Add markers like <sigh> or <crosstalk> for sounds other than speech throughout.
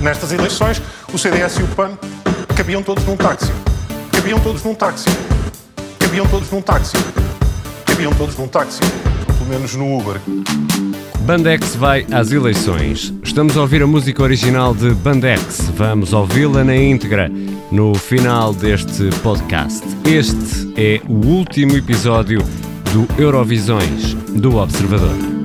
Nestas eleições, o CDS e o PAN cabiam todos num táxi. Cabiam todos num táxi. Cabiam todos num táxi. Cabiam todos num táxi. Pelo menos no Uber. Bandex vai às eleições. Estamos a ouvir a música original de Bandex. Vamos ouvi-la na íntegra no final deste podcast. Este é o último episódio do Eurovisões do Observador.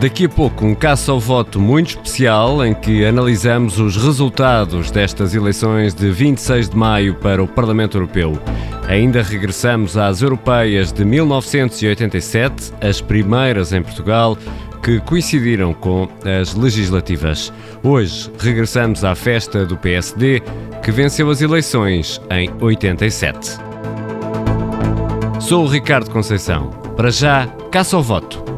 Daqui a pouco, um caça ao voto muito especial em que analisamos os resultados destas eleições de 26 de maio para o Parlamento Europeu. Ainda regressamos às europeias de 1987, as primeiras em Portugal, que coincidiram com as legislativas. Hoje regressamos à festa do PSD, que venceu as eleições em 87. Sou o Ricardo Conceição. Para já, caça ao voto.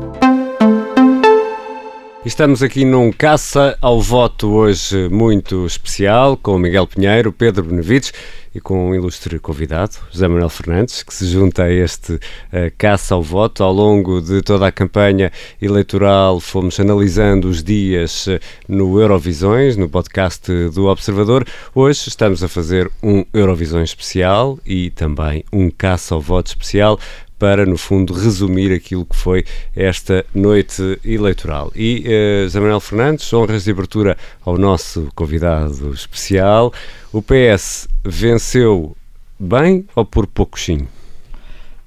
Estamos aqui num caça ao voto hoje muito especial com Miguel Pinheiro, Pedro Benevides e com um ilustre convidado, José Manuel Fernandes, que se junta a este uh, caça ao voto. Ao longo de toda a campanha eleitoral fomos analisando os dias uh, no Eurovisões, no podcast do Observador. Hoje estamos a fazer um Eurovisões especial e também um caça ao voto especial para, no fundo, resumir aquilo que foi esta noite eleitoral. E, uh, José Manuel Fernandes, honras de abertura ao nosso convidado especial. O PS venceu bem ou por pouquinho?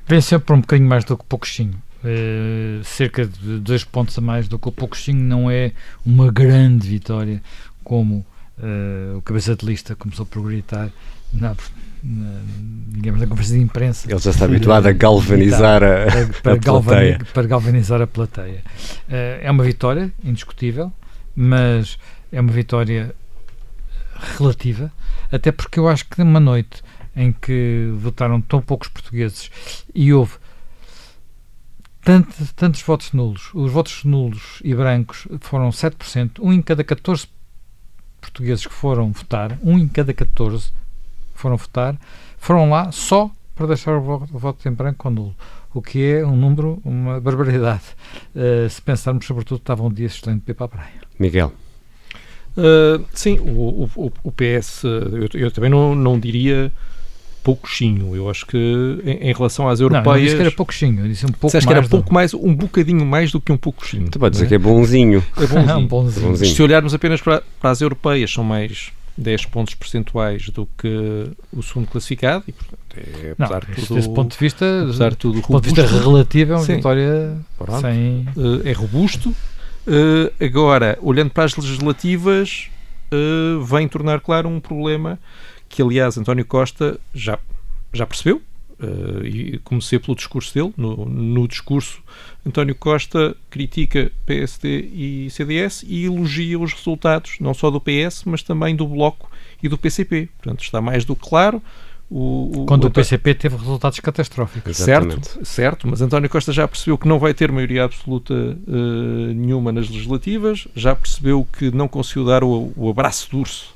Venceu por um bocadinho mais do que pouquinho. Uh, cerca de dois pontos a mais do que o pouquinho não é uma grande vitória como uh, o cabeça de lista começou por gritar na, na, digamos, na conferência de imprensa. Ele já está habituado a galvanizar a, para, a plateia. para galvanizar a plateia. Uh, é uma vitória indiscutível, mas é uma vitória relativa, até porque eu acho que numa noite em que votaram tão poucos portugueses e houve tantos, tantos votos nulos, os votos nulos e brancos foram 7%, um em cada 14 portugueses que foram votar, um em cada 14 foram votar, foram lá só para deixar o voto, o voto em branco ou nulo, o que é um número, uma barbaridade. Uh, se pensarmos, sobretudo, que estava um dia excelente para ir para a praia. Miguel. Uh, sim, o, o, o PS, eu, eu, também não, não diria pouquinho. Eu acho que em, em relação às europeias. Não, eu disse que era pouquinho, eu disse um pouco mais. que era pouco mais, um bocadinho mais do que um pouquinho. Tu pode dizer é? que é bonzinho. É bonzinho. um <laughs> bonzinho. bonzinho. Se olharmos apenas para, para as europeias, são mais 10 pontos percentuais do que o segundo classificado e, portanto, é, apesar não, de tudo, desse ponto de vista, apesar de tudo ponto de vista relativo, é uma Sim. vitória sem... Uh, é robusto. Uh, agora, olhando para as legislativas, uh, vem tornar claro um problema que, aliás, António Costa já, já percebeu, Uh, e comecei pelo discurso dele. No, no, discurso, António Costa critica PSD e CDS e elogia os resultados, não só do PS, mas também do Bloco e do PCP. Portanto, está mais do que claro. O, o, Quando o, o PCP teve resultados catastróficos. Certo, certo, mas António Costa já percebeu que não vai ter maioria absoluta uh, nenhuma nas legislativas, já percebeu que não conseguiu dar o, o abraço de urso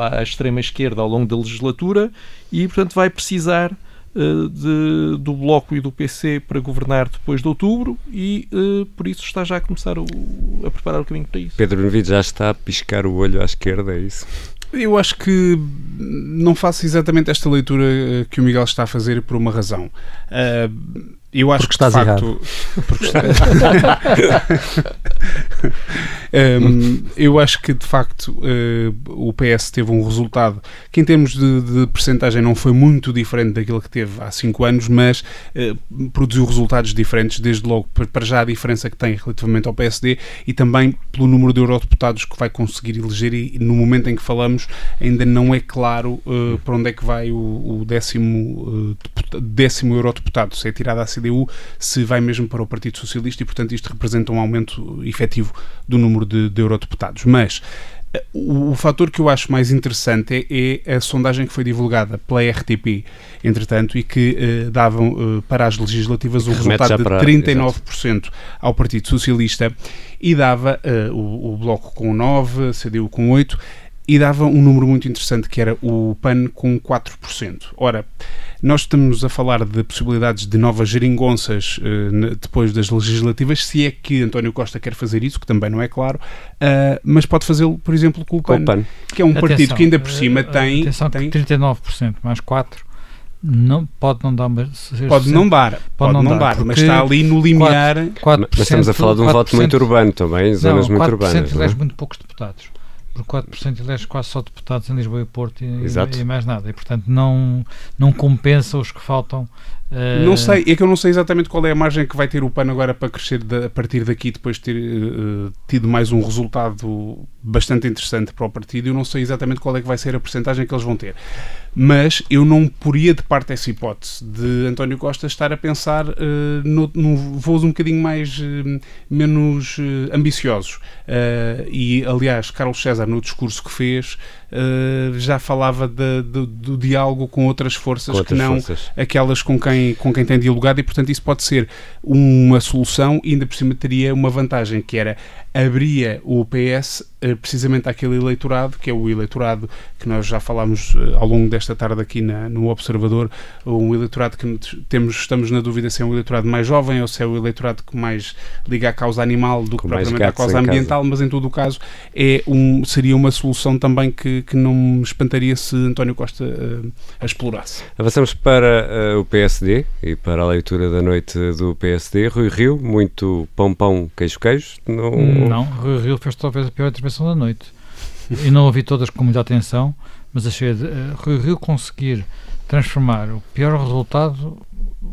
à extrema esquerda ao longo da legislatura e, portanto, vai precisar uh, de, do Bloco e do PC para governar depois de outubro e, uh, por isso, está já a começar o, a preparar o caminho para isso. Pedro Benevides já está a piscar o olho à esquerda, é isso? Eu acho que não faço exatamente esta leitura eh, que o Miguel está a fazer por uma razão. Uh, eu acho porque que estás de facto, porque <laughs> <laughs> um, eu acho que de facto uh, o PS teve um resultado que em termos de, de percentagem não foi muito diferente daquilo que teve há cinco anos, mas uh, produziu resultados diferentes, desde logo para já a diferença que tem relativamente ao PSD e também pelo número de eurodeputados que vai conseguir eleger e, no momento em que falamos ainda não é claro uh, para onde é que vai o, o décimo, décimo eurodeputado, se é tirado a CDU CDU se vai mesmo para o Partido Socialista e, portanto, isto representa um aumento efetivo do número de, de eurodeputados. Mas eh, o, o, fator que eu acho mais interessante é, é, a sondagem que foi divulgada pela RTP, entretanto, e que eh, davam eh, para as legislativas um resultado de 39% ao Partido Socialista e dava o, o Bloco com 9%, a CDU com 8%, e dava um número muito interessante que era o PAN com 4%. Ora, nós estamos a falar de possibilidades de novas geringonças uh, depois das legislativas, se é que António Costa quer fazer isso, que também não é claro, uh, mas pode fazê-lo, por exemplo, com o PAN, com o PAN. que é um atenção, partido que ainda por cima tem, atenção tem... 39% mais 4% não, pode não dar pode não dar pode, pode não, não dar, dar mas está ali no limiar 4, 4 mas estamos a falar de um voto muito urbano também zonas não, muito urbanas elege é? muito poucos deputados por 4% elege quase só deputados em Lisboa e Porto e, e, mais nada. E portanto não, não compensa os que faltam Uh... Não sei, é que eu não sei exatamente qual é a margem que vai ter o PAN agora para crescer de, a partir daqui, depois de ter uh, tido mais um resultado bastante interessante para o partido. Eu não sei exatamente qual é que vai ser a porcentagem que eles vão ter. Mas eu não poria de parte essa hipótese de António Costa estar a pensar uh, no, no voos um bocadinho mais menos ambiciosos. e, aliás, Carlos César, no discurso que fez, já falava de, de, do diálogo com outras forças com outras que não forças. aquelas com quem com quem tem dialogado e, portanto, isso pode ser uma solução e ainda por cima teria uma vantagem que era abria o PS eh, precisamente àquele eleitorado, que é o eleitorado que nós já falámos eh, ao longo desta tarde aqui na, no Observador, um eleitorado que temos, estamos na dúvida se é um eleitorado mais jovem ou se é o eleitorado que mais liga à causa animal do que propriamente à causa ambiental, casa. mas em todo o caso é um, seria uma solução também que, que não me espantaria se António Costa uh, a explorasse. Avançamos para uh, o PSD e para a leitura da noite do PSD. Rui Rio, muito pão pão, queijo queijo. Não não, Rui Rio fez talvez a pior intervenção da noite. E não ouvi todas com muita atenção, mas achei de, uh, Rui Rio conseguir transformar o pior resultado,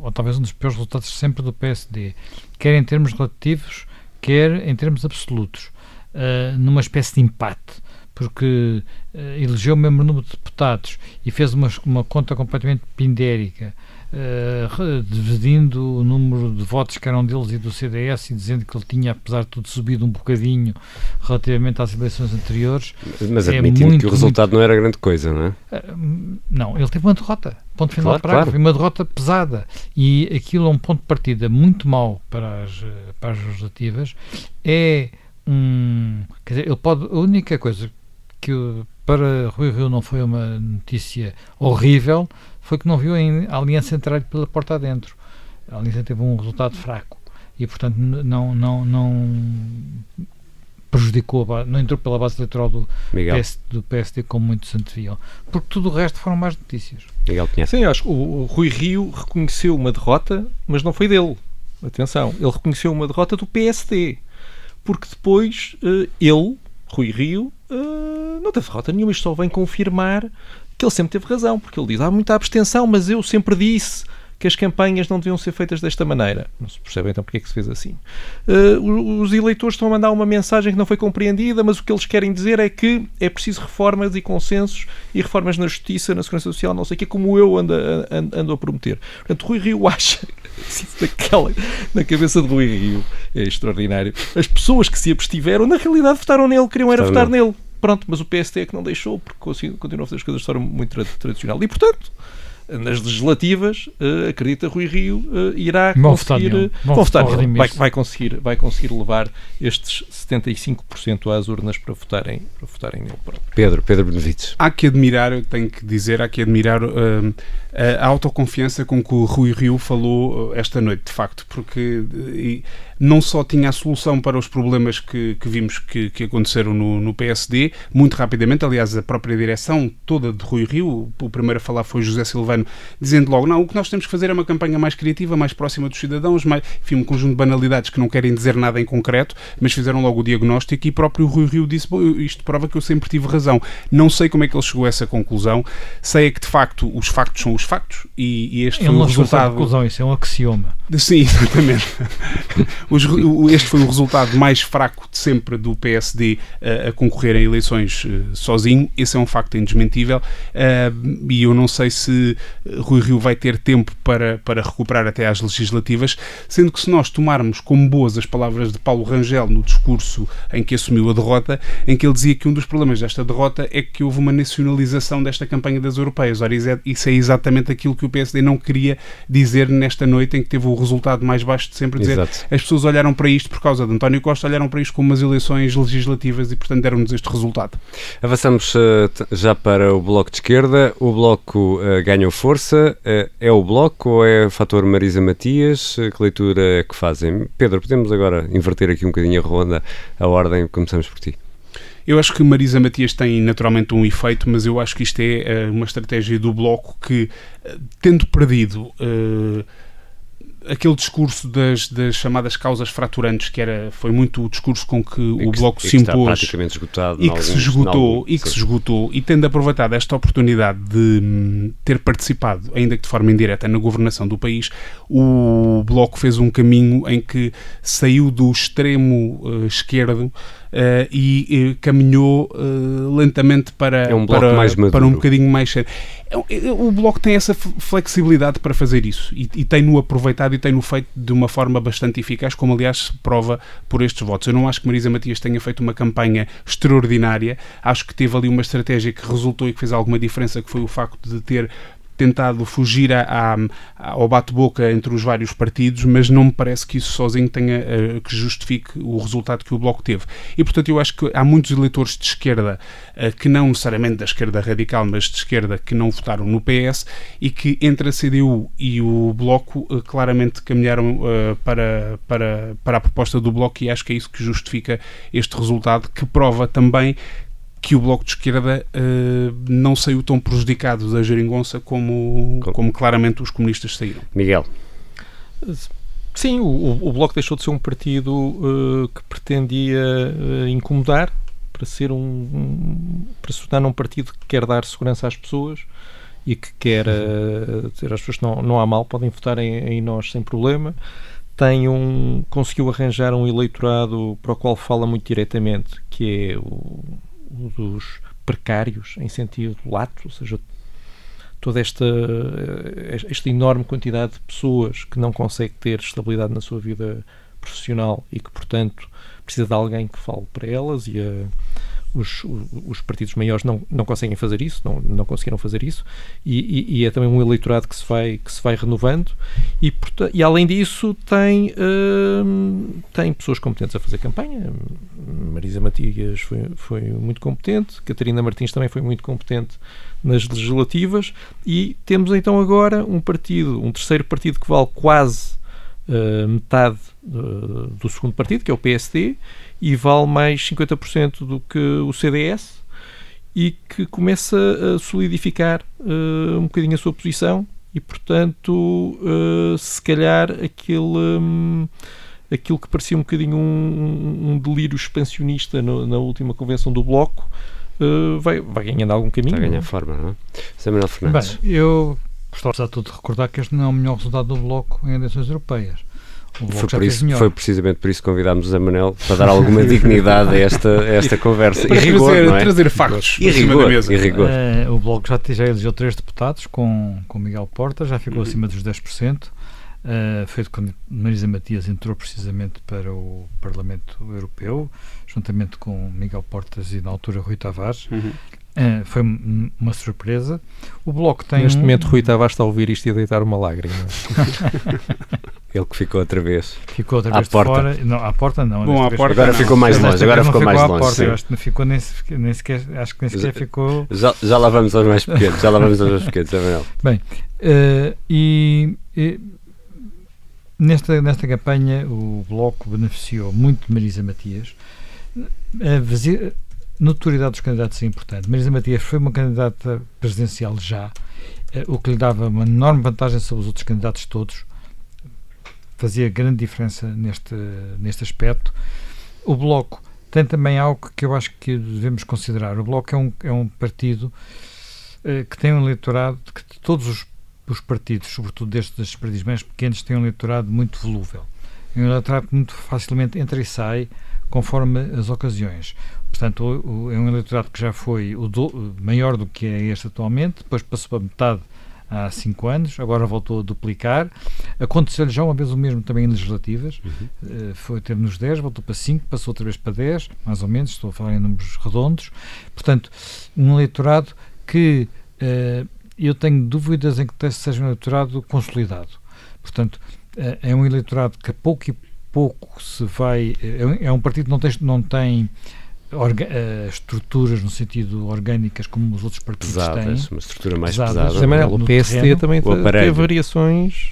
ou talvez um dos piores resultados sempre do PSD, quer em termos relativos, quer em termos absolutos, uh, numa espécie de empate porque uh, elegeu o mesmo número de deputados e fez uma, uma conta completamente pindérica uh, dividindo o número de votos que eram deles e do CDS e dizendo que ele tinha, apesar de tudo, subido um bocadinho relativamente às eleições anteriores. Mas é admitindo muito, que o resultado muito... não era grande coisa, não é? Uh, não, ele teve uma derrota. Ponto final claro, para claro. Foi uma derrota pesada. E aquilo é um ponto de partida muito mau para as, para as legislativas. É um. Quer dizer, ele pode. A única coisa que para Rui Rio não foi uma notícia horrível foi que não viu a Aliança entrar pela porta adentro. A Aliança teve um resultado fraco e, portanto, não, não, não prejudicou, não entrou pela base eleitoral do, PS, do PSD como muitos anteviam. Porque tudo o resto foram mais notícias. Miguel Sim, acho que o, o Rui Rio reconheceu uma derrota, mas não foi dele. Atenção, ele reconheceu uma derrota do PSD. Porque depois uh, ele, Rui Rio, uh, não teve derrota nenhuma. Isto só vem confirmar que ele sempre teve razão, porque ele diz há muita abstenção, mas eu sempre disse que as campanhas não deviam ser feitas desta maneira. Não se percebe então porque é que se fez assim. Uh, os eleitores estão a mandar uma mensagem que não foi compreendida, mas o que eles querem dizer é que é preciso reformas e consensos e reformas na justiça, na segurança social, não sei o que, como eu ando, ando, ando a prometer. Portanto, Rui Rio <laughs> acha daquela, na cabeça de Rui Rio é extraordinário. As pessoas que se abstiveram, na realidade, votaram nele, queriam era votar nele. Pronto, mas o PST é que não deixou, porque continua a fazer as coisas de forma muito tradicional. E, portanto, nas legislativas, uh, acredita Rui Rio uh, irá conseguir, votar, vão votar vai, vai, conseguir, vai conseguir levar estes 75% às urnas para votarem, para votarem nele. Pedro, Pedro Benevides. Há que admirar, eu tenho que dizer, há que admirar uh, a autoconfiança com que o Rui Rio falou esta noite, de facto, porque não só tinha a solução para os problemas que, que vimos que, que aconteceram no, no, PSD, muito rapidamente, aliás, a própria direção toda de Rui Rio, o primeiro a falar foi José Silvano, dizendo logo, não, o que nós temos que fazer é uma campanha mais criativa, mais próxima dos cidadãos, mais, enfim, um conjunto de banalidades que não querem dizer nada em concreto, mas fizeram logo o diagnóstico e próprio Rui Rio disse, bom, isto prova que eu sempre tive razão. Não sei como é que ele chegou a essa conclusão, sei é que de facto os factos são os factos e, e este ele foi o resultado... conclusão, isso é um axioma. Sim, <laughs> exatamente. Os, este foi o resultado mais fraco de sempre do PSD uh, a concorrer em eleições uh, sozinho. Esse é um facto indesmentível. Uh, e eu não sei se Rui Rio vai ter tempo para, para recuperar até às legislativas, sendo que se nós tomarmos como boas as palavras de Paulo Rangel no discurso em que assumiu a derrota, em que ele dizia que um dos problemas desta derrota é que houve uma nacionalização desta campanha das europeias. Ora, isso é, isso é exatamente aquilo que o PSD não queria dizer nesta noite em que teve o resultado mais baixo de sempre, dizer Exato. as pessoas olharam para isto por causa de António Costa, olharam para isto como umas eleições legislativas e, portanto, deram-nos este resultado. Avançamos eh, já para o Bloco de Esquerda. O Bloco eh, ganhou força. Eh, é o Bloco ou é o fator Marisa Matias? Que leitura é que fazem? Pedro, podemos agora inverter aqui um bocadinho a ronda, a ordem. Começamos por ti. Eu acho que Marisa Matias tem naturalmente um efeito, mas eu acho que isto é uma estratégia do Bloco que, tendo perdido eh, aquele discurso das, das chamadas causas fraturantes, que era, foi muito o discurso com que E o que- Bloco se que está impôs praticamente esgotado. e que se alguns- em esgotou algum- e que sim. se esgotou e tendo aproveitado esta oportunidade de hum, ter participado, ainda que de forma indireta, na governação do país, o Bloco fez um caminho em que saiu do extremo eh, esquerdo e eh, caminhou eh, lentamente para, É um para, para um bocadinho mais sério. É é- O Bloco tem essa flexibilidade para fazer isso e, e tem-no aproveitado e tem-no feito de uma forma bastante eficaz, como aliás se prova por estes votos. Eu não acho que Marisa Matias tenha feito uma campanha extraordinária, acho que teve ali uma estratégia que resultou e que fez alguma diferença, que foi o facto de ter tentado fugir a- a- ao bate-boca entre os vários partidos, mas não me parece que isso sozinho tenha eh, que justifique o resultado que o Bloco teve. E portanto eu acho que há muitos eleitores de esquerda eh, que não necessariamente da esquerda radical, mas de esquerda que não votaram no PS e que entre a CDU e o Bloco eh, claramente caminharam para, para, para a proposta do Bloco e acho que é isso que justifica este resultado, que prova também que o Bloco de Esquerda eh, não saiu tão prejudicado da geringonça como, Com- como claramente os comunistas saíram. Miguel, Sim, o, o- Bloco deixou de ser um partido eh, que pretendia eh, incomodar para ser um, um- para se tornar um partido que quer dar segurança às pessoas e que quer dizer às pessoas que não, não há mal, podem votar em, em nós sem problema. Tem um, conseguiu arranjar um eleitorado para o qual fala muito diretamente, que é o, dos precários em sentido lato, ou seja, toda esta, eh, esta enorme quantidade de pessoas que não consegue ter estabilidade na sua vida profissional e que, portanto, precisa de alguém que fale para elas e eh, os, os, os partidos maiores não, não conseguem fazer isso, não, não conseguiram fazer isso e, e- e é também um eleitorado que se vai, que se vai renovando e, porta- e além disso tem, hum, tem pessoas competentes a fazer campanha. Marisa Matias foi, foi muito competente Catarina Martins também foi muito competente nas legislativas e temos então agora um partido, um terceiro partido que vale quase uh, metade uh, do segundo partido, que é o PSD, e vale mais 50% do que o CDS e que começa a solidificar uh, um bocadinho a sua posição e, portanto, se calhar aquele. Um, aquilo que parecia um bocadinho um, um delírio expansionista no, na última convenção do Bloco uh, vai, vai ganhando algum caminho. está a ganhar não é? forma, não é? Samuel Fernandes. Bem, eu gostava apesar de tudo de recordar que este não é o melhor resultado do Bloco em eleições europeias. Foi, isso, foi precisamente por isso que convidámos o Zé Manel para dar alguma <laughs> dignidade a esta, a esta conversa. E rigor, trazer, não é? trazer factos E rigor, da mesa. e rigor. Eh, o Bloco já, já elegeu três deputados com, com Miguel Porta, já ficou acima dos 10%. Uh, feito quando Marisa Matias entrou precisamente para o Parlamento Europeu, juntamente com Miguel Portas e na altura Rui Tavares. Uhum. Uh, foi um- uma surpresa. O Bloco tem. Neste um- momento, Rui Tavares está a ouvir isto e a deitar uma lágrima. <laughs> Ele que ficou outra vez. Ficou outra À vez de porta. fora. Não, à porta não. Bom, à porta Agora não. ficou mais Desta longe, agora não ficou mais à longe. porta, acho que não ficou nem, nem sequer, acho que nem sequer Já- ficou. Já, já lá vamos aos mais pequenos, já lá vamos aos mais pequenos, Zé Manel. Eh, e, e nesta, nesta campanha o Bloco beneficiou muito de Marisa Matias. A notoriedade dos candidatos é importante. Marisa Matias foi uma candidata presidencial já, eh, o que lhe dava uma enorme vantagem sobre os outros candidatos todos. Fazia grande diferença neste, neste aspecto. O Bloco tem também algo que eu acho que devemos considerar. O Bloco é um, é um partido eh, que tem um eleitorado que todos os, os partidos, sobretudo destes, partidos mais pequenos, têm um eleitorado muito volúvel. É um eleitorado que muito facilmente entra e sai conforme as ocasiões. Portanto, o- o- é um eleitorado que já foi o do- maior do que é este atualmente, depois passou para metade há cinco anos, agora voltou a duplicar. Aconteceu-lhe já uma vez o mesmo também em legislativas, Eh, foi ter nos 10, voltou para 5, passou outra vez para 10, mais ou menos, estou a falar em números redondos. Portanto, um eleitorado que eh, eu tenho dúvidas em que seja um eleitorado consolidado. Portanto, eh, é um eleitorado que a pouco e pouco se vai. É, é um partido que não tem, não tem orga, uh, estruturas no sentido orgânicas como os outros partidos Pesadas, têm. uma estrutura mais Pesadas. pesada. No o PSD terreno, também o teve variações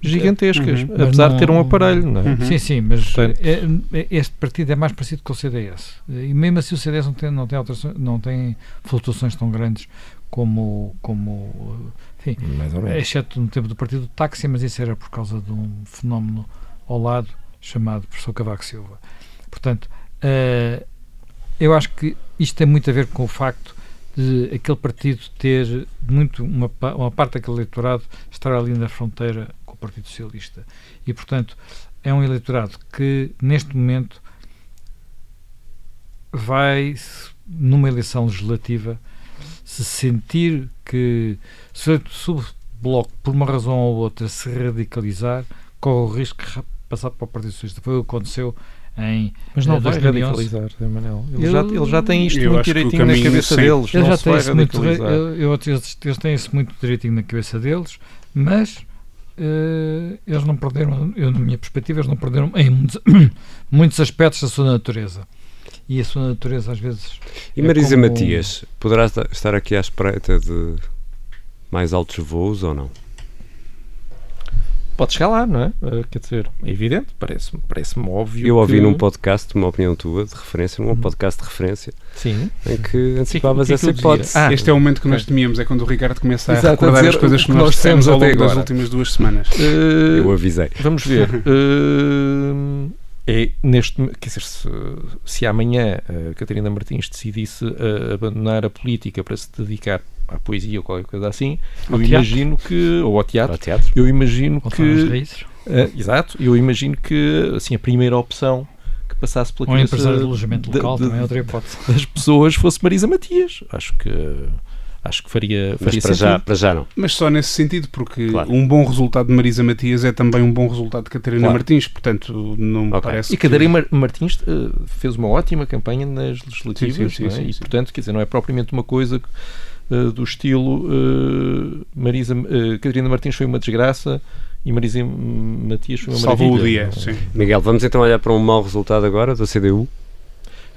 gigantescas, Uhum. Apesar de ter um não- aparelho, não é? Uhum. Sim, sim, mas Portanto- é- é- este partido é mais parecido com o CDS. E mesmo assim o CDS não tem, não tem, alterações, não tem flutuações tão grandes como, como enfim, exceto no tempo do partido do táxi, mas isso era por causa de um fenómeno ao lado chamado professor Cavaco Silva. Portanto, eh, eu acho que isto tem muito a ver com o facto de aquele partido ter muito uma, uma parte daquele eleitorado estar ali na fronteira com o Partido Socialista. E, portanto, é um eleitorado que, neste momento, vai, numa eleição legislativa, se sentir que, se, o Bloco, por uma razão ou outra, se radicalizar, corre o risco de passar para o Partido Socialista. Foi o que aconteceu em Mas não eh, vai 2011. radicalizar, Zé Manuel. Eles, Eu- já, eles já têm isto muito direitinho na cabeça sim. deles. Eles não já vai isso muito, eu, eu, eles, eles têm isso muito direitinho na cabeça deles, mas eh, eles não perderam, eu, na minha perspectiva, eles não perderam em muitos, <coughs> muitos aspectos da sua natureza. E a sua natureza, às vezes. E É Marisa como- Matias, poderá esta- estar aqui à espreita de mais altos voos ou não? Pode chegar lá, não é? Uh, quer dizer, é evidente, parece-me parece óbvio. Eu ouvi que... num podcast uma opinião tua de referência, num Uhum. podcast de referência, Sim. em que antecipavas que é que essa hipótese. Ah, este é o momento que nós temíamos, é quando o Ricardo começa a Exato, a recordar dizer as coisas que que nós nós dissemos ao longo até das agora. últimas duas semanas. Uh, Eu avisei. Vamos ver. Uh, <laughs> é neste, quer dizer, se, se amanhã a Catarina Martins decidisse uh, abandonar a política para se dedicar à poesia ou qualquer coisa assim, Ao eu teatro. imagino que ou ao teatro, Ao teatro? eu imagino às que uh, exato, eu imagino que assim a primeira opção que passasse pela Ou cabeça empresário de alojamento local, de- também é outra hipótese. <laughs> das pessoas fosse Marisa Matias. Acho que acho que faria, Mas faria para já, sentido. para já não. Mas só nesse sentido, porque Claro. um bom resultado de Marisa Matias é também um bom resultado de Catarina Claro. Martins, portanto, não me Ok. parece E que- Catarina Mar- Martins eh, fez uma ótima campanha nas legislativas, Sim, sim, sim, não é? sim, e sim. portanto, quer dizer, não é propriamente uma coisa eh, do estilo eh, Marisa, eh, Catarina Martins foi uma desgraça e Marisa Matias foi uma salvou o maravilha. dia. Sim. Miguel, vamos então olhar para um mau resultado agora da CDU.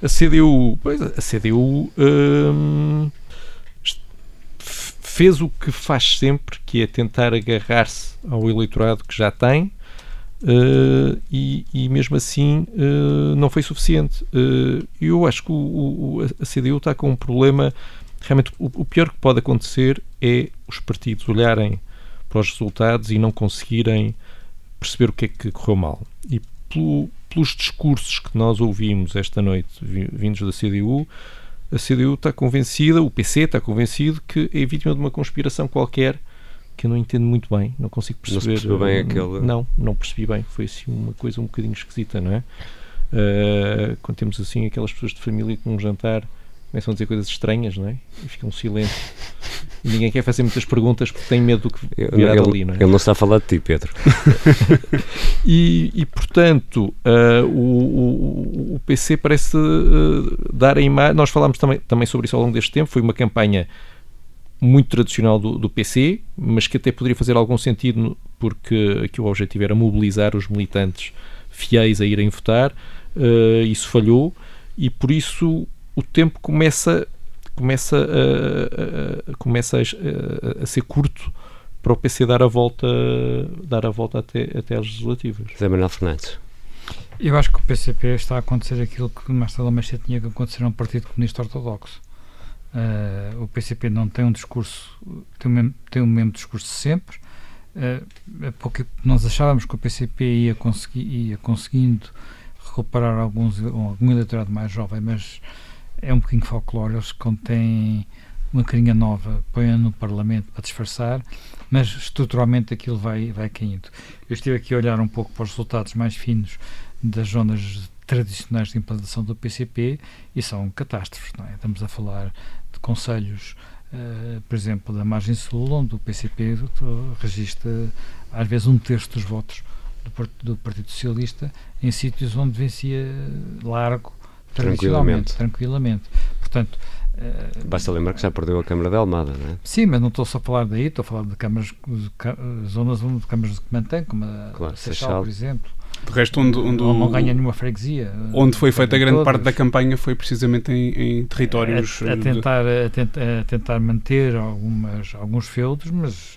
A CDU, pois, a CDU f- fez o que faz sempre, que é tentar agarrar-se ao eleitorado que já tem, eh, e, e mesmo assim eh, não foi suficiente. Eh, eu acho que o- o- a CDU está com um problema. Realmente, o, o pior que pode acontecer é os partidos olharem para os resultados e não conseguirem perceber o que é que correu mal. E pelo- pelos discursos que nós ouvimos esta noite, vi- vindos da CDU, a CDU está convencida, o PC está convencido que é vítima de uma conspiração qualquer que eu não entendo muito bem, não consigo Não se perceber. percebeu bem eh, aquele- Não, não percebi bem. Foi assim uma coisa um bocadinho esquisita, não é? Eh, quando temos assim aquelas pessoas de família com um jantar começam a dizer coisas estranhas, não é? E fica um silêncio. E ninguém quer fazer muitas perguntas porque tem medo do que virá ele, dali, não é? ele não está a falar de ti, Pedro. <laughs> E, e, portanto, ah, o, o- o PC parece ah, dar a imagem. Nós falámos também, também sobre isso ao longo deste tempo. Foi uma campanha muito tradicional do, do PC, mas que até poderia fazer algum sentido, porque aqui o objetivo era mobilizar os militantes fiéis a irem votar. Ah, isso falhou, e por isso o tempo começa. Começa, a, a- a- começa a, a- a ser curto para o PC dar a volta, dar a volta até, até às legislativas. José Manuel Fernandes. Eu acho que o PCP está a acontecer aquilo que mais tarde ou mais cedo tinha que acontecer a um Partido Comunista Ortodoxo. Eh, o PCP não tem um discurso, tem o mesmo, tem o mesmo discurso de sempre. É porque nós achávamos que o PCP ia, conseguir, ia conseguindo recuperar alguns, algum eleitorado mais jovem, mas é um bocadinho folclore. Eles contêm uma carinha nova, põem no Parlamento para disfarçar, mas estruturalmente aquilo vai, vai caindo. Eu estive aqui a olhar um pouco para os resultados mais finos das zonas tradicionais de implantação do PCP e são catástrofes, não é? Estamos a falar de conselhos, eh, por exemplo, da margem sul, onde o PCP registra às vezes um terço dos votos do, do Partido Socialista em sítios onde vencia largo, tradicionalmente, tranquilamente. Portanto, Uh, Basta lembrar que já perdeu a Câmara de Almada, não é? Sim, mas não estou só a falar daí, estou a falar de câmaras, de, zonas onde câmaras que mantém, como a claro, Seixal, Seixal, por exemplo. De resto, onde, onde não, não ganha nenhuma freguesia. Onde foi feita a grande todos. parte da campanha foi precisamente em, em territórios. A, a tentar, de... a, tentar, a tentar manter algumas, alguns feudos, mas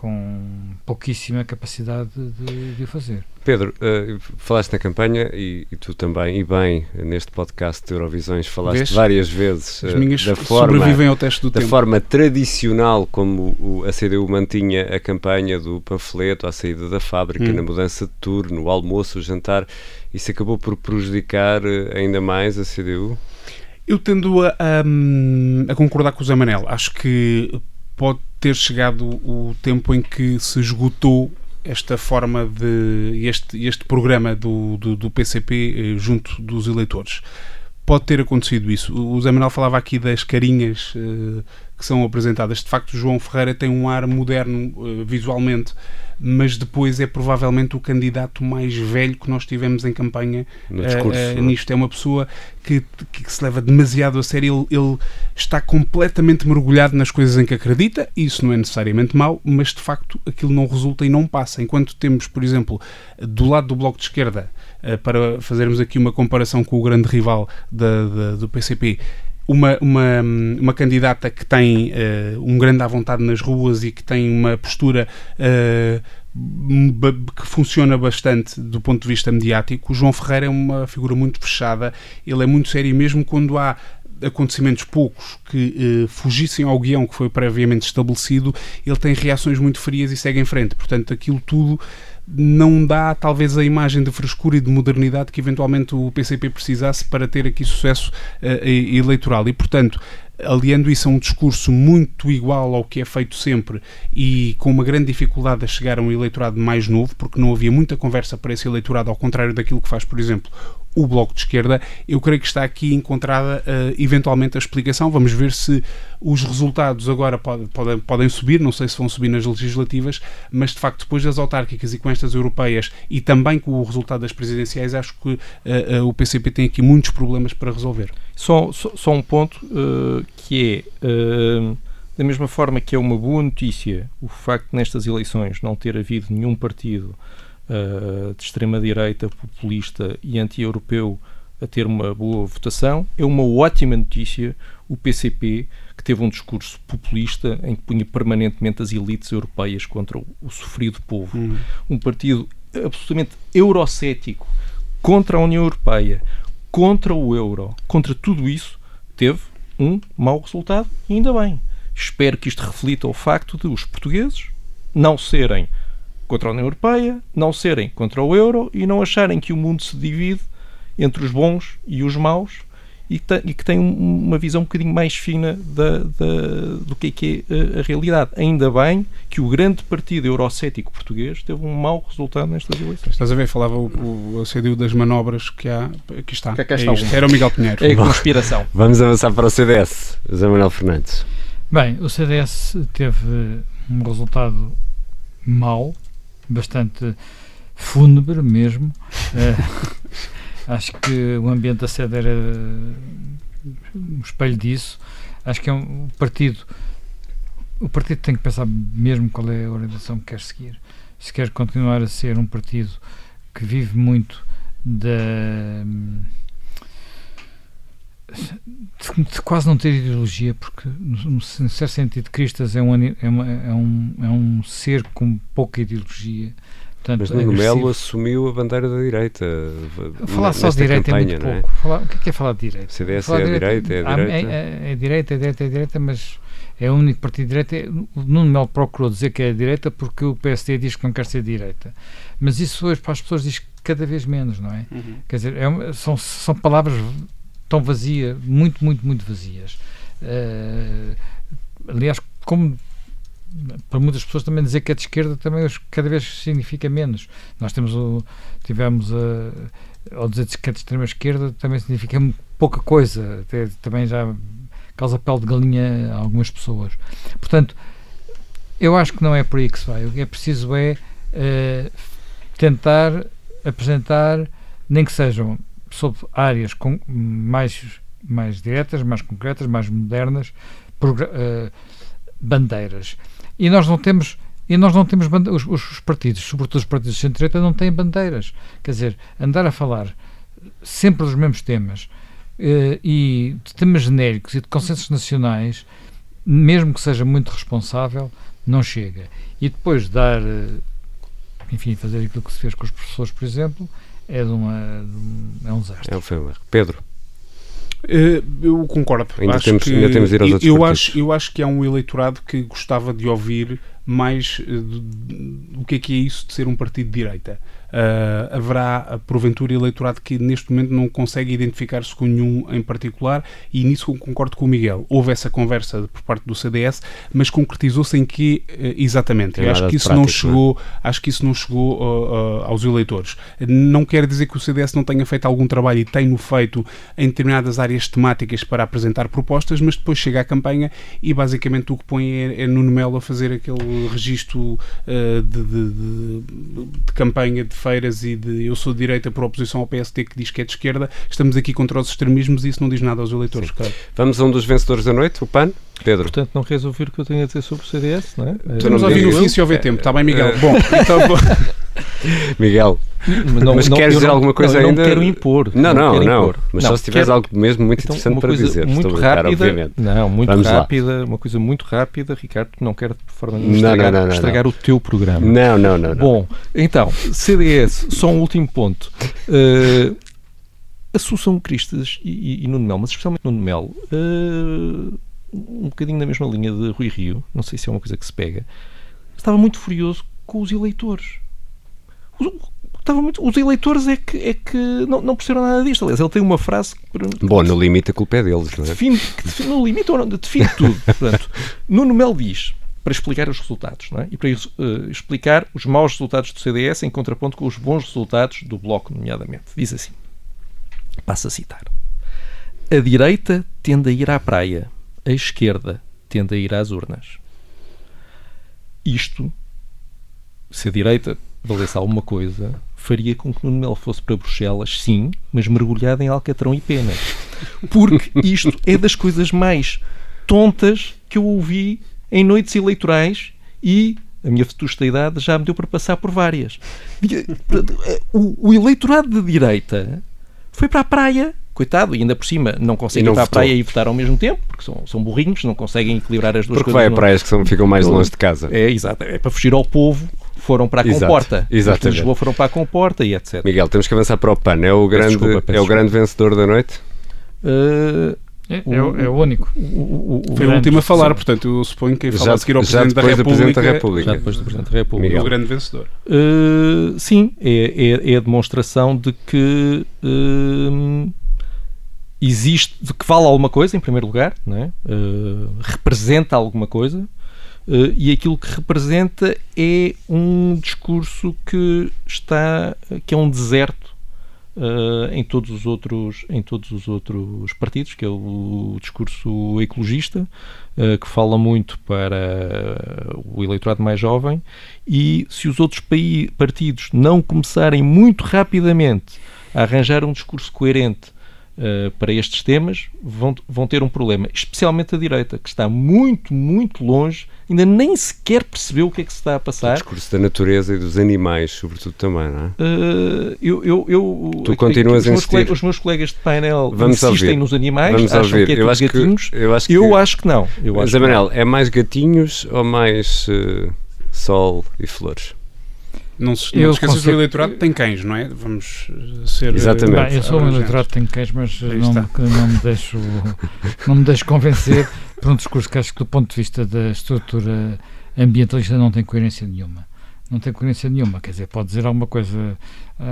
com pouquíssima capacidade de, de o fazer. Pedro, uh, falaste na campanha e, e, tu também, e bem, neste podcast de Eurovisões, falaste Vês? várias vezes uh, da forma, sobrevivem ao teste do da tempo. forma tradicional como o, a CDU mantinha a campanha do panfleto à saída da fábrica, hum. na mudança de turno, o almoço, o jantar. Isso acabou por prejudicar uh, ainda mais a CDU? Eu tendo a, a, a concordar com o Zé Manel. Acho que pode ter chegado o tempo em que se esgotou esta forma de este, este programa do, do, do PCP eh, junto dos eleitores. Pode ter acontecido isso. O Zé Manuel falava aqui das carinhas eh, que são apresentadas. De facto, João Ferreira tem um ar moderno eh, visualmente mas depois é provavelmente o candidato mais velho que nós tivemos em campanha discurso, uh, uh, nisto. É uma pessoa que, que, se leva demasiado a sério, ele, ele, está completamente mergulhado nas coisas em que acredita, e isso não é necessariamente mau, mas de facto aquilo não resulta e não passa. Enquanto temos, por exemplo, do lado do Bloco de Esquerda, para fazermos aqui uma comparação com o grande rival da, da, do PCP, uma, uma, uma candidata que tem uh, um grande à vontade nas ruas e que tem uma postura uh, que funciona bastante do ponto de vista mediático. O João Ferreira é uma figura muito fechada, ele é muito sério mesmo quando há acontecimentos poucos que uh, fugissem ao guião que foi previamente estabelecido, ele tem reações muito frias e segue em frente. Portanto, aquilo tudo não dá talvez a imagem de frescura e de modernidade que eventualmente o PCP precisasse para ter aqui sucesso uh, eleitoral. E, portanto, aliando isso a um discurso muito igual ao que é feito sempre e com uma grande dificuldade a chegar a um eleitorado mais novo, porque não havia muita conversa para esse eleitorado, ao contrário daquilo que faz, por exemplo, o Bloco de Esquerda, eu creio que está aqui encontrada uh, eventualmente a explicação. Vamos ver se os resultados agora pode, pode, podem subir, não sei se vão subir nas legislativas, mas de facto depois das autárquicas e com estas europeias e também com o resultado das presidenciais, acho que uh, uh, o PCP tem aqui muitos problemas para resolver. Só, só, só um ponto que é da mesma forma que é uma boa notícia o facto de nestas eleições não ter havido nenhum partido uh, de extrema-direita, populista e anti-europeu a ter uma boa votação. É uma ótima notícia o PCP, que teve um discurso populista em que punha permanentemente as elites europeias contra o, o sofrido povo. Hum. Um partido absolutamente eurocético contra a União Europeia, contra o euro, contra tudo isso, teve um mau resultado e ainda bem. Espero que isto reflita o facto de os portugueses não serem contra a União Europeia, não serem contra o euro e não acharem que o mundo se divide entre os bons e os maus e, que tem uma visão um bocadinho mais fina da, da, do que é, que é a, a, realidade. Ainda bem que o grande partido eurocético português teve um mau resultado nestas eleições. Estás a ver, falava o, o, CDU das manobras que há. Aqui está. Que é, está é Era o Miguel Pinheiro. É a <laughs> conspiração. Vamos avançar para o CDS. José Manuel Fernandes. Bem, o CDS teve um resultado mau, bastante fúnebre mesmo. uh, <laughs> acho que o ambiente da sede era um espelho disso. Acho que é um partido. O partido tem que pensar mesmo qual é a orientação que quer seguir. Se quer continuar a ser um partido que vive muito da. De, de quase não ter ideologia, porque, no certo sentido, Cristas é um, é, uma, é, um, é um ser com pouca ideologia Portanto, Mas Nuno Melo assumiu a bandeira da direita. Falar só de direita campanha, é muito pouco. É? Falar, o que é, que é falar de direita? CDS falar é a direita, é a direita. É, é, é, direita, é direita, é direita, mas é o único partido de direita. O Nuno Melo procurou dizer que é a direita porque o PSD diz que não quer ser direita. Mas isso hoje para as pessoas diz cada vez menos, não é? Uhum. Quer dizer, é são, são palavras tão vazias, muito, muito, muito vazias. Uh, aliás, como para muitas pessoas também dizer que é de esquerda também cada vez significa menos. Nós temos o, tivemos a, ao dizer que é de extrema esquerda também significa pouca coisa, até, também já causa pele de galinha a algumas pessoas. Portanto, eu acho que não é por aí que se vai. O que é preciso é uh, tentar apresentar, nem que sejam sobre áreas com, mais mais diretas, mais concretas, mais modernas, uh, bandeiras. E nós não temos e nós não temos os, os, partidos, sobretudo os partidos de centro-direita, não têm bandeiras. Quer dizer, andar a falar sempre dos mesmos temas uh, e de temas genéricos e de consensos nacionais, mesmo que seja muito responsável, não chega. E depois dar, uh, enfim, fazer aquilo que se fez com os professores, por exemplo, é, de uma, um, é um desastre. É um filme. Pedro. Uh, eu concordo. Ainda, acho temos, que, ainda temos de ir aos eu, outros eu acho, eu acho que há um eleitorado que gostava de ouvir mais uh, o que é que é isso de ser um partido de direita uh, haverá, porventura, eleitorado que neste momento não consegue identificar-se com nenhum em particular e nisso concordo com o Miguel. Houve essa conversa por parte do CDS, mas concretizou-se em que, uh, exatamente, acho que, isso prático, não chegou, acho que isso não chegou uh, aos eleitores. Não quer dizer que o CDS não tenha feito algum trabalho e tem-no feito em determinadas áreas temáticas para apresentar propostas, mas depois chega à campanha e basicamente o que põe é, é Nuno Melo a fazer aquele registro de, de, de, de campanha de feiras e de eu sou de direita por oposição ao PSD que diz que é de esquerda, estamos aqui contra os extremismos e isso não diz nada aos eleitores. Vamos a um dos vencedores da noite, o PAN. Pedro. Portanto, não queres ouvir o que eu tenho a dizer sobre o CDS, não é? Estamos a ouvir no fim se houver tempo, está bem, Miguel? É. Bom, <laughs> então. Miguel, não, mas não, queres dizer não, alguma coisa não, ainda? Não quero impor. Não, não, não. Mas só se tiveres quero... algo mesmo muito então, interessante para dizer. Muito rápida. Não, muito Vamos rápida. Lá. Uma coisa muito rápida, Ricardo, não quero de forma nenhuma estragar, não, estragar o teu programa. Não, não, não. Bom, então, CDS, só um último ponto. Uh, Assunção Cristas e, e, e Nuno Mel, mas especialmente Nuno Mel, uh, um bocadinho na mesma linha de Rui Rio, não sei se é uma coisa que se pega, estava muito furioso com os eleitores. Os, estava muito, os eleitores é que, é que não, não perceberam nada disto. Aliás, ele tem uma frase que. Bom, no limite a culpa é deles, não é? Define, define, no limite, define tudo. <laughs> Portanto, Nuno Mel diz para explicar os resultados não é? e para uh, explicar os maus resultados do CDS em contraponto com os bons resultados do Bloco, nomeadamente. Diz assim: passa a citar. A direita tende a ir à praia a esquerda tende a ir às urnas. Isto, se a direita valesse alguma coisa, faria com que Nuno Melo fosse para Bruxelas, sim, mas mergulhado em alcatrão e penas. Porque isto é das coisas mais tontas que eu ouvi em noites eleitorais e a minha vetusta idade já me deu para passar por várias. O, o eleitorado de direita foi para a praia coitado, e ainda por cima não conseguem ir para votou. a praia e votar ao mesmo tempo, porque são, são burrinhos, não conseguem equilibrar as duas porque coisas. Porque vai a praias que são, ficam mais longe de casa. É, exato. É para fugir ao povo, foram para a Exato, comporta. Exatamente. Lisboa foram para a comporta e etc. Miguel, temos que avançar para o PAN. É o grande, desculpa, é o grande vencedor da noite? Uh, é, o, é, o, único. O, o, Foi o último a falar, sim. portanto, eu suponho que fala a seguir ao Presidente da, Presidente da República. Já depois do Presidente da República. Miguel. O grande vencedor. Uh, sim, é, é, é, a demonstração de que uh, existe, que vale alguma coisa, em primeiro lugar, uh, representa alguma coisa, uh, e aquilo que representa é um discurso que está, que é um deserto uh, em todos os outros, em todos os outros partidos, que é o, o discurso ecologista, que fala muito para o eleitorado mais jovem, e se os outros partidos não começarem muito rapidamente a arranjar um discurso coerente uh, para estes temas vão, vão ter um problema, especialmente a direita, que está muito, muito longe, ainda nem sequer percebeu o que é que se está a passar. O discurso da natureza e dos animais, sobretudo, também, não é? Uh, eu, eu, eu, tu continuas a insistir. Colegas, os meus colegas de painel Vamos insistem ouvir. nos animais, Vamos acham ouvir. que é eu acho gatinhos. Que, eu acho que, eu acho que não. Eu acho Manel, é mais gatinhos ou mais uh, sol e flores? Não se, não esqueças consigo... que o eleitorado tem cães, não é? Vamos eh, ser. Exatamente. Bem, eu sou um eleitorado que tem cães, mas não, não, me deixo, não me deixo convencer por um discurso que acho que, do ponto de vista da estrutura ambientalista, não tem coerência nenhuma. Não tem coerência nenhuma. Quer dizer, pode dizer alguma coisa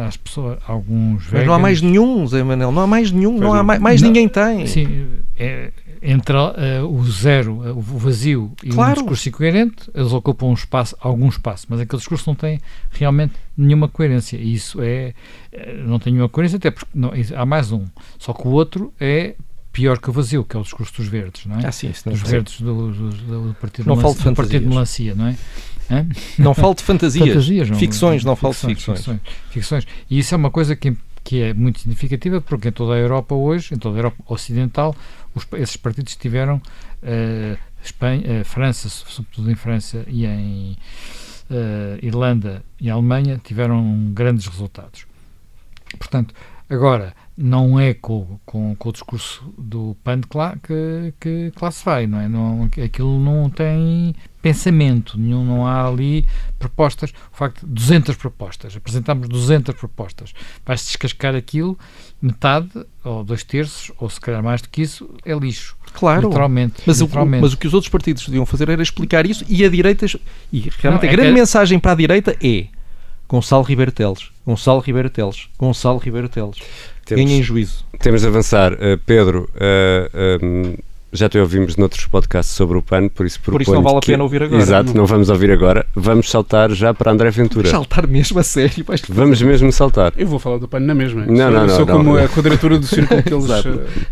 às pessoas, alguns Mas não há mais nenhum, Zé Manel, não há mais nenhum, não há mais, mais não, ninguém tem. Sim, é, entre uh, o zero, uh, o vazio e claro. um discurso incoerente, eles ocupam um espaço, algum espaço, mas aquele discurso não tem realmente nenhuma coerência. E isso é. Eh, não tem nenhuma coerência, até porque não, há mais um. Só que o outro é pior que o vazio, que é o discurso dos verdes, não é? Ah, sim, dos verdes do, do, do, Partido não de Melancia, do Partido de Melancia, não é? Hã? Não falo de fantasias. fantasias não, ficções, não falo de ficções. ficções. Ficções. E isso é uma coisa que que é muito significativa, porque em toda a Europa hoje, em toda a Europa Ocidental, os, esses partidos tiveram uh, Espanha, uh, França, sobretudo em França e em uh, Irlanda e Alemanha, tiveram grandes resultados. Portanto, agora, não é com, com, com o discurso do PAN que, que, que lá se vai, não é? Não, aquilo não tem pensamento nenhum, não há ali propostas. O facto de 200 propostas, apresentámos 200 propostas, vai-se descascar aquilo, metade, ou dois terços, ou se calhar mais do que isso, é lixo. Claro, literalmente, mas, literalmente. O, mas o que os outros partidos deviam fazer era explicar isso e a direita, e realmente não, a é grande que... mensagem para a direita é Gonçalo Ribeiro Teles, Gonçalo Ribeiro Teles, Gonçalo Ribeiro Teles. Temos, em juízo. Temos de avançar. Uh, Pedro, uh, um, já te ouvimos noutros podcasts sobre o PAN, por isso Por isso não vale a pena ouvir agora. Exato, não. vamos ouvir agora. Vamos saltar já para André Ventura. Saltar mesmo a sério. Vamos mesmo saltar. Eu vou falar do PAN na mesma. Não, sou, não, não. Sou não, como não. a quadratura do círculo que <laughs> eles...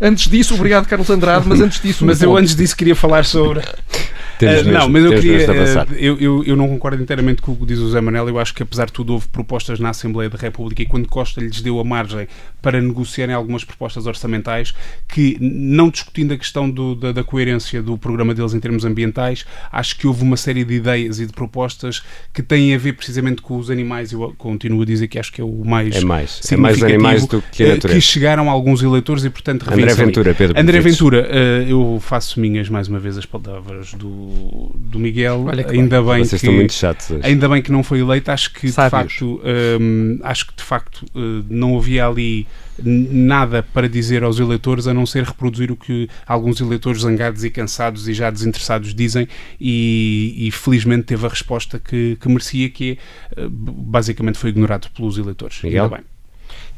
antes disso, obrigado Carlos Andrade, mas antes disso... mas eu antes disso queria falar sobre... <laughs> Temos uh, mesmo, não, mas eu queria. Uh, eu, eu, eu, não concordo inteiramente com o que diz o Zé Manel. Eu acho que, apesar de tudo, houve propostas na Assembleia da República e quando Costa lhes deu a margem para negociarem algumas propostas orçamentais que, não discutindo a questão do, da, da, coerência do programa deles em termos ambientais, acho que houve uma série de ideias e de propostas que têm a ver precisamente com os animais. Eu continuo a dizer que acho que é o mais. É mais. É mais animais do que a natureza. Que chegaram a alguns eleitores e, portanto, André Ventura, Pedro. André Ventura, uh, eu faço minhas mais uma vez as palavras do do, Miguel, ainda bem, Vocês que estão muito chatos hoje. ainda bem que não foi eleito. Acho que Sábios. de facto, um, acho que de facto uh, não havia ali nada para dizer aos eleitores a não ser reproduzir o que alguns eleitores zangados e cansados e já desinteressados dizem e, e felizmente teve a resposta que, que merecia que uh, basicamente foi ignorado pelos eleitores. Miguel? Ainda bem.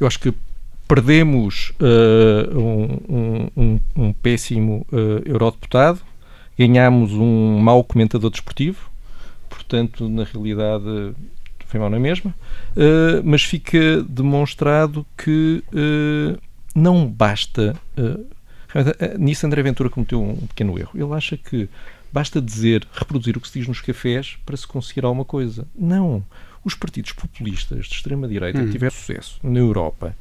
Eu acho que perdemos uh, um, um, um, péssimo uh, eurodeputado ganhámos um mau comentador desportivo, portanto, na realidade, foi mal na mesma, uh, mas fica demonstrado que uh, não basta. Uh, nisso, André Ventura cometeu um pequeno erro. Ele acha que basta dizer, reproduzir o que se diz nos cafés para se conseguir alguma coisa. Não. Os partidos populistas de extrema-direita hum. tiveram sucesso na Europa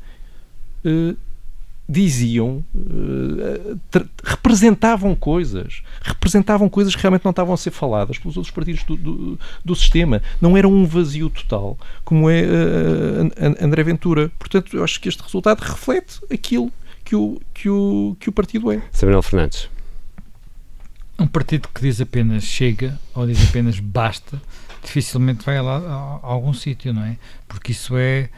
diziam, uh, representavam coisas, representavam coisas que realmente não estavam a ser faladas pelos outros partidos do, do, do sistema. Não era um vazio total, como é uh, André Ventura. Portanto, eu acho que este resultado reflete aquilo que o, que o, que o partido é. Samuel Fernandes. Um partido que diz apenas chega ou diz apenas basta, dificilmente vai lá a, a algum sítio, não é? Porque isso é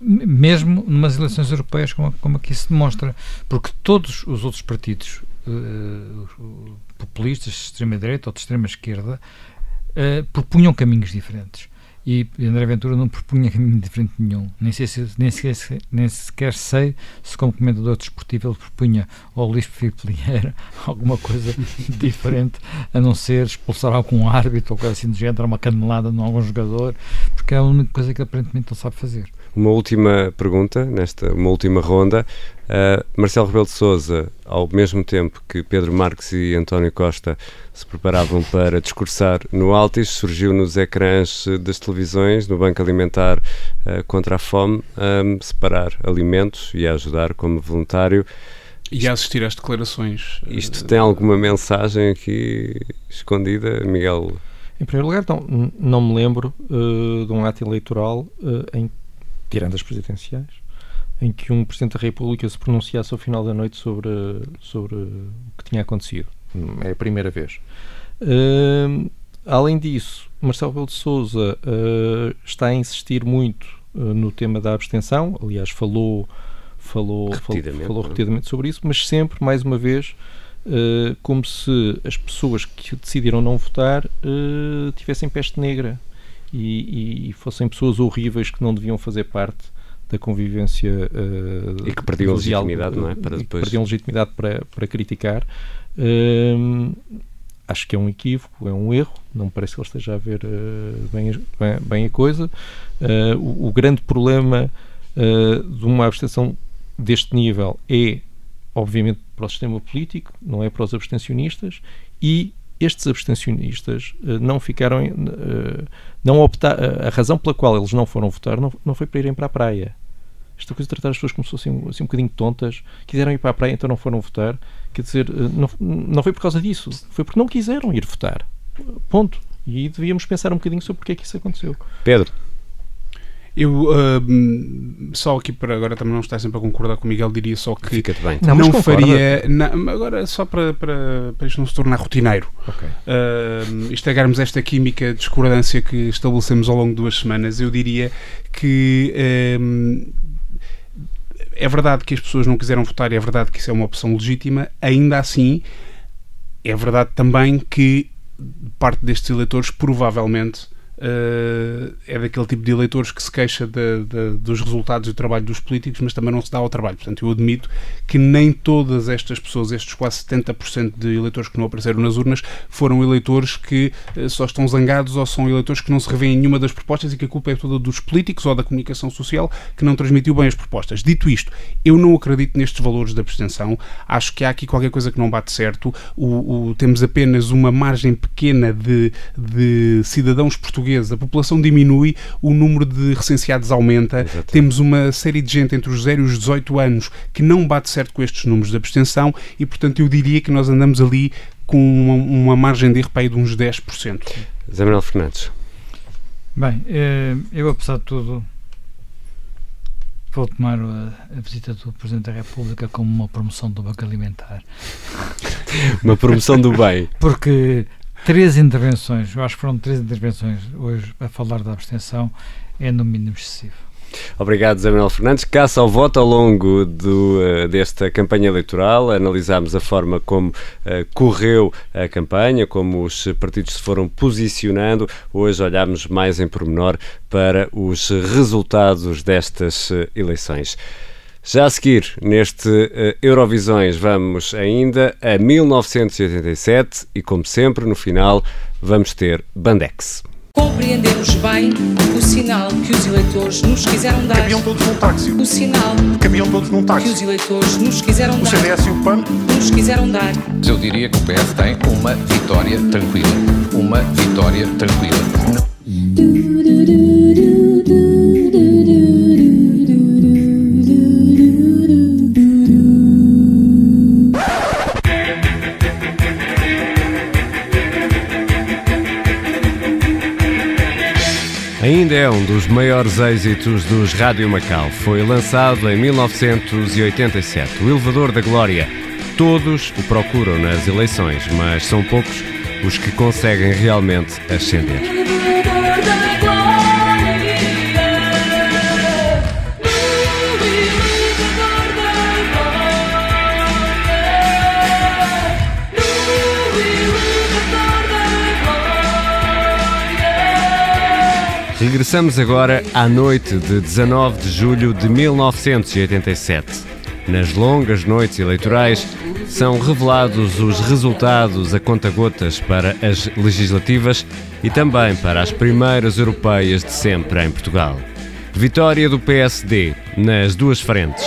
mesmo numas eleições europeias como, como aqui se demonstra, porque todos os outros partidos uh, populistas de extrema-direita ou de extrema-esquerda uh, propunham caminhos diferentes. E André Ventura não propunha caminho diferente nenhum. Nem, sei se, nem, sequer, nem sequer sei se, como comentador desportivo, ele propunha ao Luís Filipe Pinheiro <laughs> alguma coisa <laughs> diferente, a não ser expulsar algum árbitro ou coisa assim do género, uma canelada em algum jogador, porque é a única coisa que aparentemente não sabe fazer. Uma última pergunta, nesta uma última ronda. Uh, Marcelo Rebelo de Sousa, ao mesmo tempo que Pedro Marques e António Costa se preparavam para discursar no Altis, surgiu nos ecrãs das televisões, no Banco Alimentar uh, contra a Fome, a separar alimentos e a ajudar como voluntário. E a assistir às declarações. Isto tem alguma mensagem aqui escondida, Miguel? Em primeiro lugar, não, não me lembro uh, de um ato eleitoral em tirando as presidenciais, em que um Presidente da República se pronunciasse ao final da noite sobre, sobre o que tinha acontecido. É a primeira vez. Uh, além disso, Marcelo Rebelo de Sousa uh, está a insistir muito uh, no tema da abstenção. Aliás, falou, falou, falou, falou repetidamente sobre isso, mas sempre, mais uma vez, como se as pessoas que decidiram não votar tivessem peste negra e, e, fossem pessoas horríveis que não deviam fazer parte da convivência uh, e que perdiam legitimidade, não é? Para depois... perdiam legitimidade para, para criticar. Uh, acho que é um equívoco, é um erro. Não me parece que ele esteja a ver uh, bem, bem, bem, a coisa. Uh, o, o, grande problema de uma abstenção deste nível é, obviamente, para o sistema político, não é para os abstencionistas e estes abstencionistas uh, não ficaram, uh, não optar, uh, a razão pela qual eles não foram votar não, não foi para irem para a praia, esta coisa de tratar as pessoas como se fossem assim, um bocadinho tontas, quiseram ir para a praia, então não foram votar. Quer dizer, eh, não, não foi por causa disso, foi porque não quiseram ir votar. Ponto. E devíamos pensar um bocadinho sobre porque é que isso aconteceu. Pedro. Eu, uh, só aqui para agora também não estar sempre a concordar com o Miguel, diria só que Fica bem. não, não faria. Não, agora, só para, para, para isto não se tornar rotineiro. Okay. Uh, estragarmos esta química de discordância que estabelecemos ao longo de duas semanas, eu diria que. Uh, é verdade que as pessoas não quiseram votar e é verdade que isso é uma opção legítima, ainda assim, é verdade também que parte destes eleitores provavelmente uh, é daquele tipo de eleitores que se queixa de, de, dos resultados do trabalho dos políticos, mas também não se dá ao trabalho. Portanto, eu admito que nem todas estas pessoas, estes quase 70% de eleitores que não apareceram nas urnas, foram eleitores que uh, só estão zangados ou são eleitores que não se revêem em nenhuma das propostas e que a culpa é toda dos políticos ou da comunicação social que não transmitiu bem as propostas. Dito isto, eu não acredito nestes valores da abstenção. Acho que há aqui qualquer coisa que não bate certo. O, o, temos apenas uma margem pequena de, de cidadãos portugueses portugueses, a população diminui, o número de recenseados aumenta, Exatamente. temos uma série de gente entre os 0 e os 18 anos que não bate certo com estes números de abstenção e, portanto, eu diria que nós andamos ali com uma, uma margem de erro de uns 10%. Zé Manuel Fernandes. Bem, eh, eu, apesar de tudo, vou tomar a, a, visita do Presidente da República como uma promoção do Banco Alimentar. uma promoção do bem. Porque três intervenções, eu acho que foram três intervenções hoje a falar da abstenção, é no mínimo excessivo. Obrigado, Zé Manuel Fernandes. Caça ao voto ao longo do, uh, desta campanha eleitoral. Analisámos a forma como uh, correu a campanha, como os partidos se foram posicionando. Hoje olhamos mais em pormenor para os resultados destas uh, eleições. Já a seguir, neste uh, Eurovisões, vamos ainda a 1987 e, como sempre, no final, vamos ter Bandex. Compreendemos bem o sinal que os eleitores nos quiseram dar. Cabiam todos num táxi. O sinal Cabiam todos num táxi. que os eleitores nos quiseram o dar. O CDS e o PAN nos quiseram dar. Eu diria que o PS tem uma vitória tranquila. Uma vitória tranquila. Ainda é um dos maiores êxitos dos Rádio Macau. Foi lançado em 1987. O Elevador da Glória. Todos o procuram nas eleições, mas são poucos os que conseguem realmente ascender. Regressamos agora à noite de 19 de julho de 1987. Nas longas noites eleitorais são revelados os resultados a conta-gotas para as legislativas e também para as primeiras europeias de sempre em Portugal. Vitória do PSD nas duas frentes.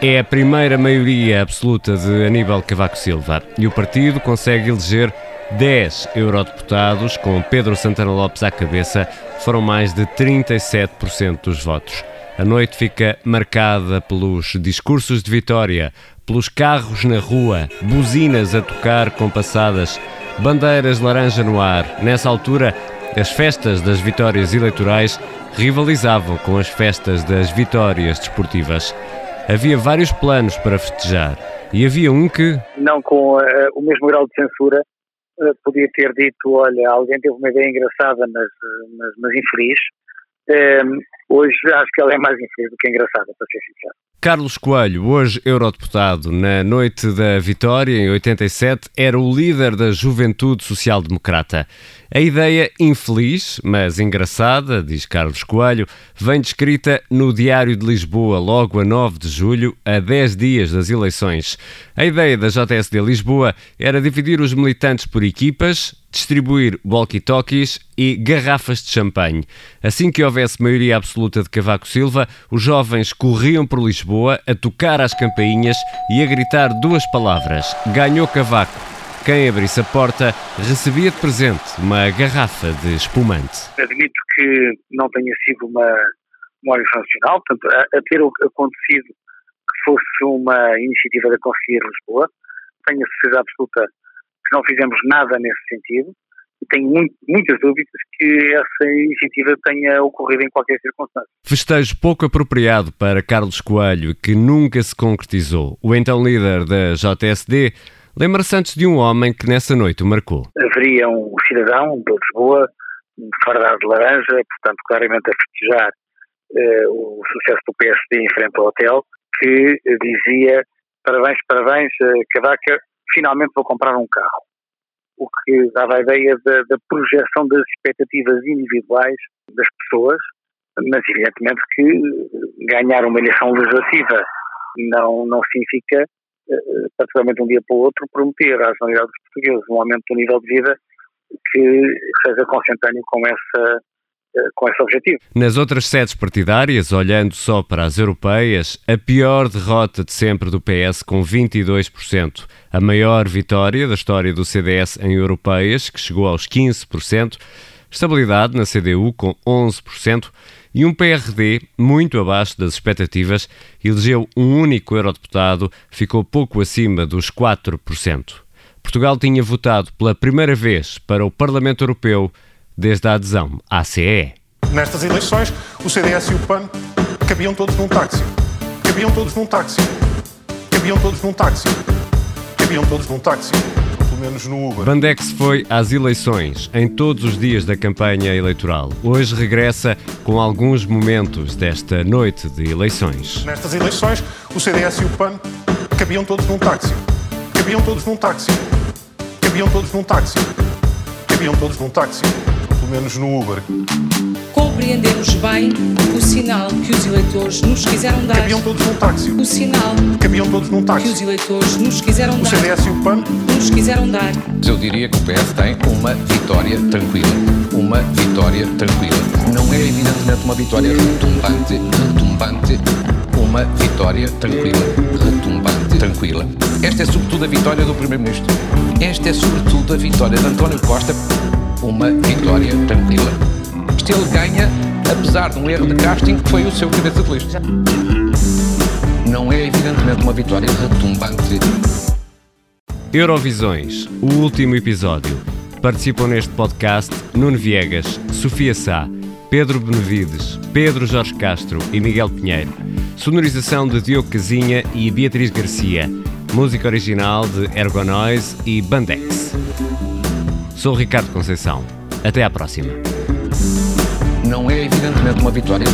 É a primeira maioria absoluta de Aníbal Cavaco Silva e o partido consegue eleger 10 eurodeputados, com Pedro Santana Lopes à cabeça, foram mais de 37% dos votos. A noite fica marcada pelos discursos de vitória, pelos carros na rua, buzinas a tocar compassadas, bandeiras laranja no ar. Nessa altura, as festas das vitórias eleitorais rivalizavam com as festas das vitórias desportivas. Havia vários planos para festejar e havia um que. Não com uh, o mesmo grau de censura, podia ter dito: olha, alguém teve uma ideia engraçada, mas, mas, mas infeliz. Um, hoje acho que ela é mais infeliz do que engraçada, para ser sincero. Carlos Coelho, hoje eurodeputado, na noite da vitória, em 87, era o líder da Juventude Social Democrata. A ideia infeliz, mas engraçada, diz Carlos Coelho, vem descrita no Diário de Lisboa, logo a 9 de julho, a 10 dias das eleições. A ideia da JSD Lisboa era dividir os militantes por equipas, distribuir walkie-talkies e garrafas de champanhe. Assim que houvesse maioria absoluta de Cavaco Silva, os jovens corriam por Lisboa a tocar às campainhas e a gritar duas palavras: Ganhou Cavaco. quem abrisse a porta recebia de presente uma garrafa de espumante. Admito que não tenha sido uma, eleição nacional, portanto, a, a ter acontecido que fosse uma iniciativa da Conselhia de Lisboa, tenho a certeza absoluta que não fizemos nada nesse sentido tenho muito, muitas dúvidas que essa iniciativa tenha ocorrido em qualquer circunstância. Festejo pouco apropriado para Carlos Coelho, que nunca se concretizou. O então líder da JSD lembra-se antes de um homem que nessa noite o marcou. Haveria um cidadão de Lisboa, fardado de laranja, portanto claramente a festejar uh, o sucesso do PSD em frente ao hotel, que dizia parabéns, parabéns, uh, Cavaca, finalmente vou comprar um carro o que dava a ideia da, da projeção das expectativas individuais das pessoas, mas evidentemente que ganhar uma eleição legislativa não, não significa, uh, particularmente de um dia para o outro, prometer à generalidade dos portugueses um aumento do nível de vida que seja consentâneo com essa eh, com esse objetivo. Nas outras sedes partidárias, olhando só para as europeias, a pior derrota de sempre do PS com 22%, a maior vitória da história do CDS em europeias, que chegou aos 15%, estabilidade na CDU com 11% e um PRD muito abaixo das expectativas, elegeu um único eurodeputado, ficou pouco acima dos 4%. Portugal tinha votado pela primeira vez para o Parlamento Europeu desde a adesão à CEE. Nestas eleições, o CDS e o PAN cabiam todos num táxi. Cabiam todos num táxi. Cabiam todos num táxi. Cabiam todos num táxi. Pelo menos no Uber. Bandex foi às eleições em todos os dias da campanha eleitoral. Hoje regressa com alguns momentos desta noite de eleições. Nestas eleições, o CDS e o PAN cabiam todos num táxi. Cabiam todos num táxi. Cabiam todos num táxi. Cabiam todos num táxi menos no Uber. Compreendemos bem o sinal que os eleitores nos quiseram dar. Cabiam todos num táxi. O sinal Cabiam todos num táxi. que os eleitores nos quiseram o dar. O CDS e o PAN nos quiseram dar. Eu diria que o PS tem uma vitória tranquila. Uma vitória tranquila. Não é evidentemente uma vitória retumbante, retumbante. Uma vitória tranquila, retumbante, tranquila. Esta é sobretudo a vitória do Primeiro-Ministro. Esta é sobretudo a vitória de António Costa uma vitória tranquila. Isto ele ganha, apesar de um erro de casting que foi o seu cabeça de lista. Não é evidentemente uma vitória retumbante. Eurovisões, o último episódio. Participam neste podcast Nuno Viegas, Sofia Sá, Pedro Benevides, Pedro Jorge Castro e Miguel Pinheiro. Sonorização de Diogo Casinha e Beatriz Garcia. Música original de Ergonoise e Bandex. Sou Ricardo Conceição. Até à próxima. Não é evidentemente uma vitória.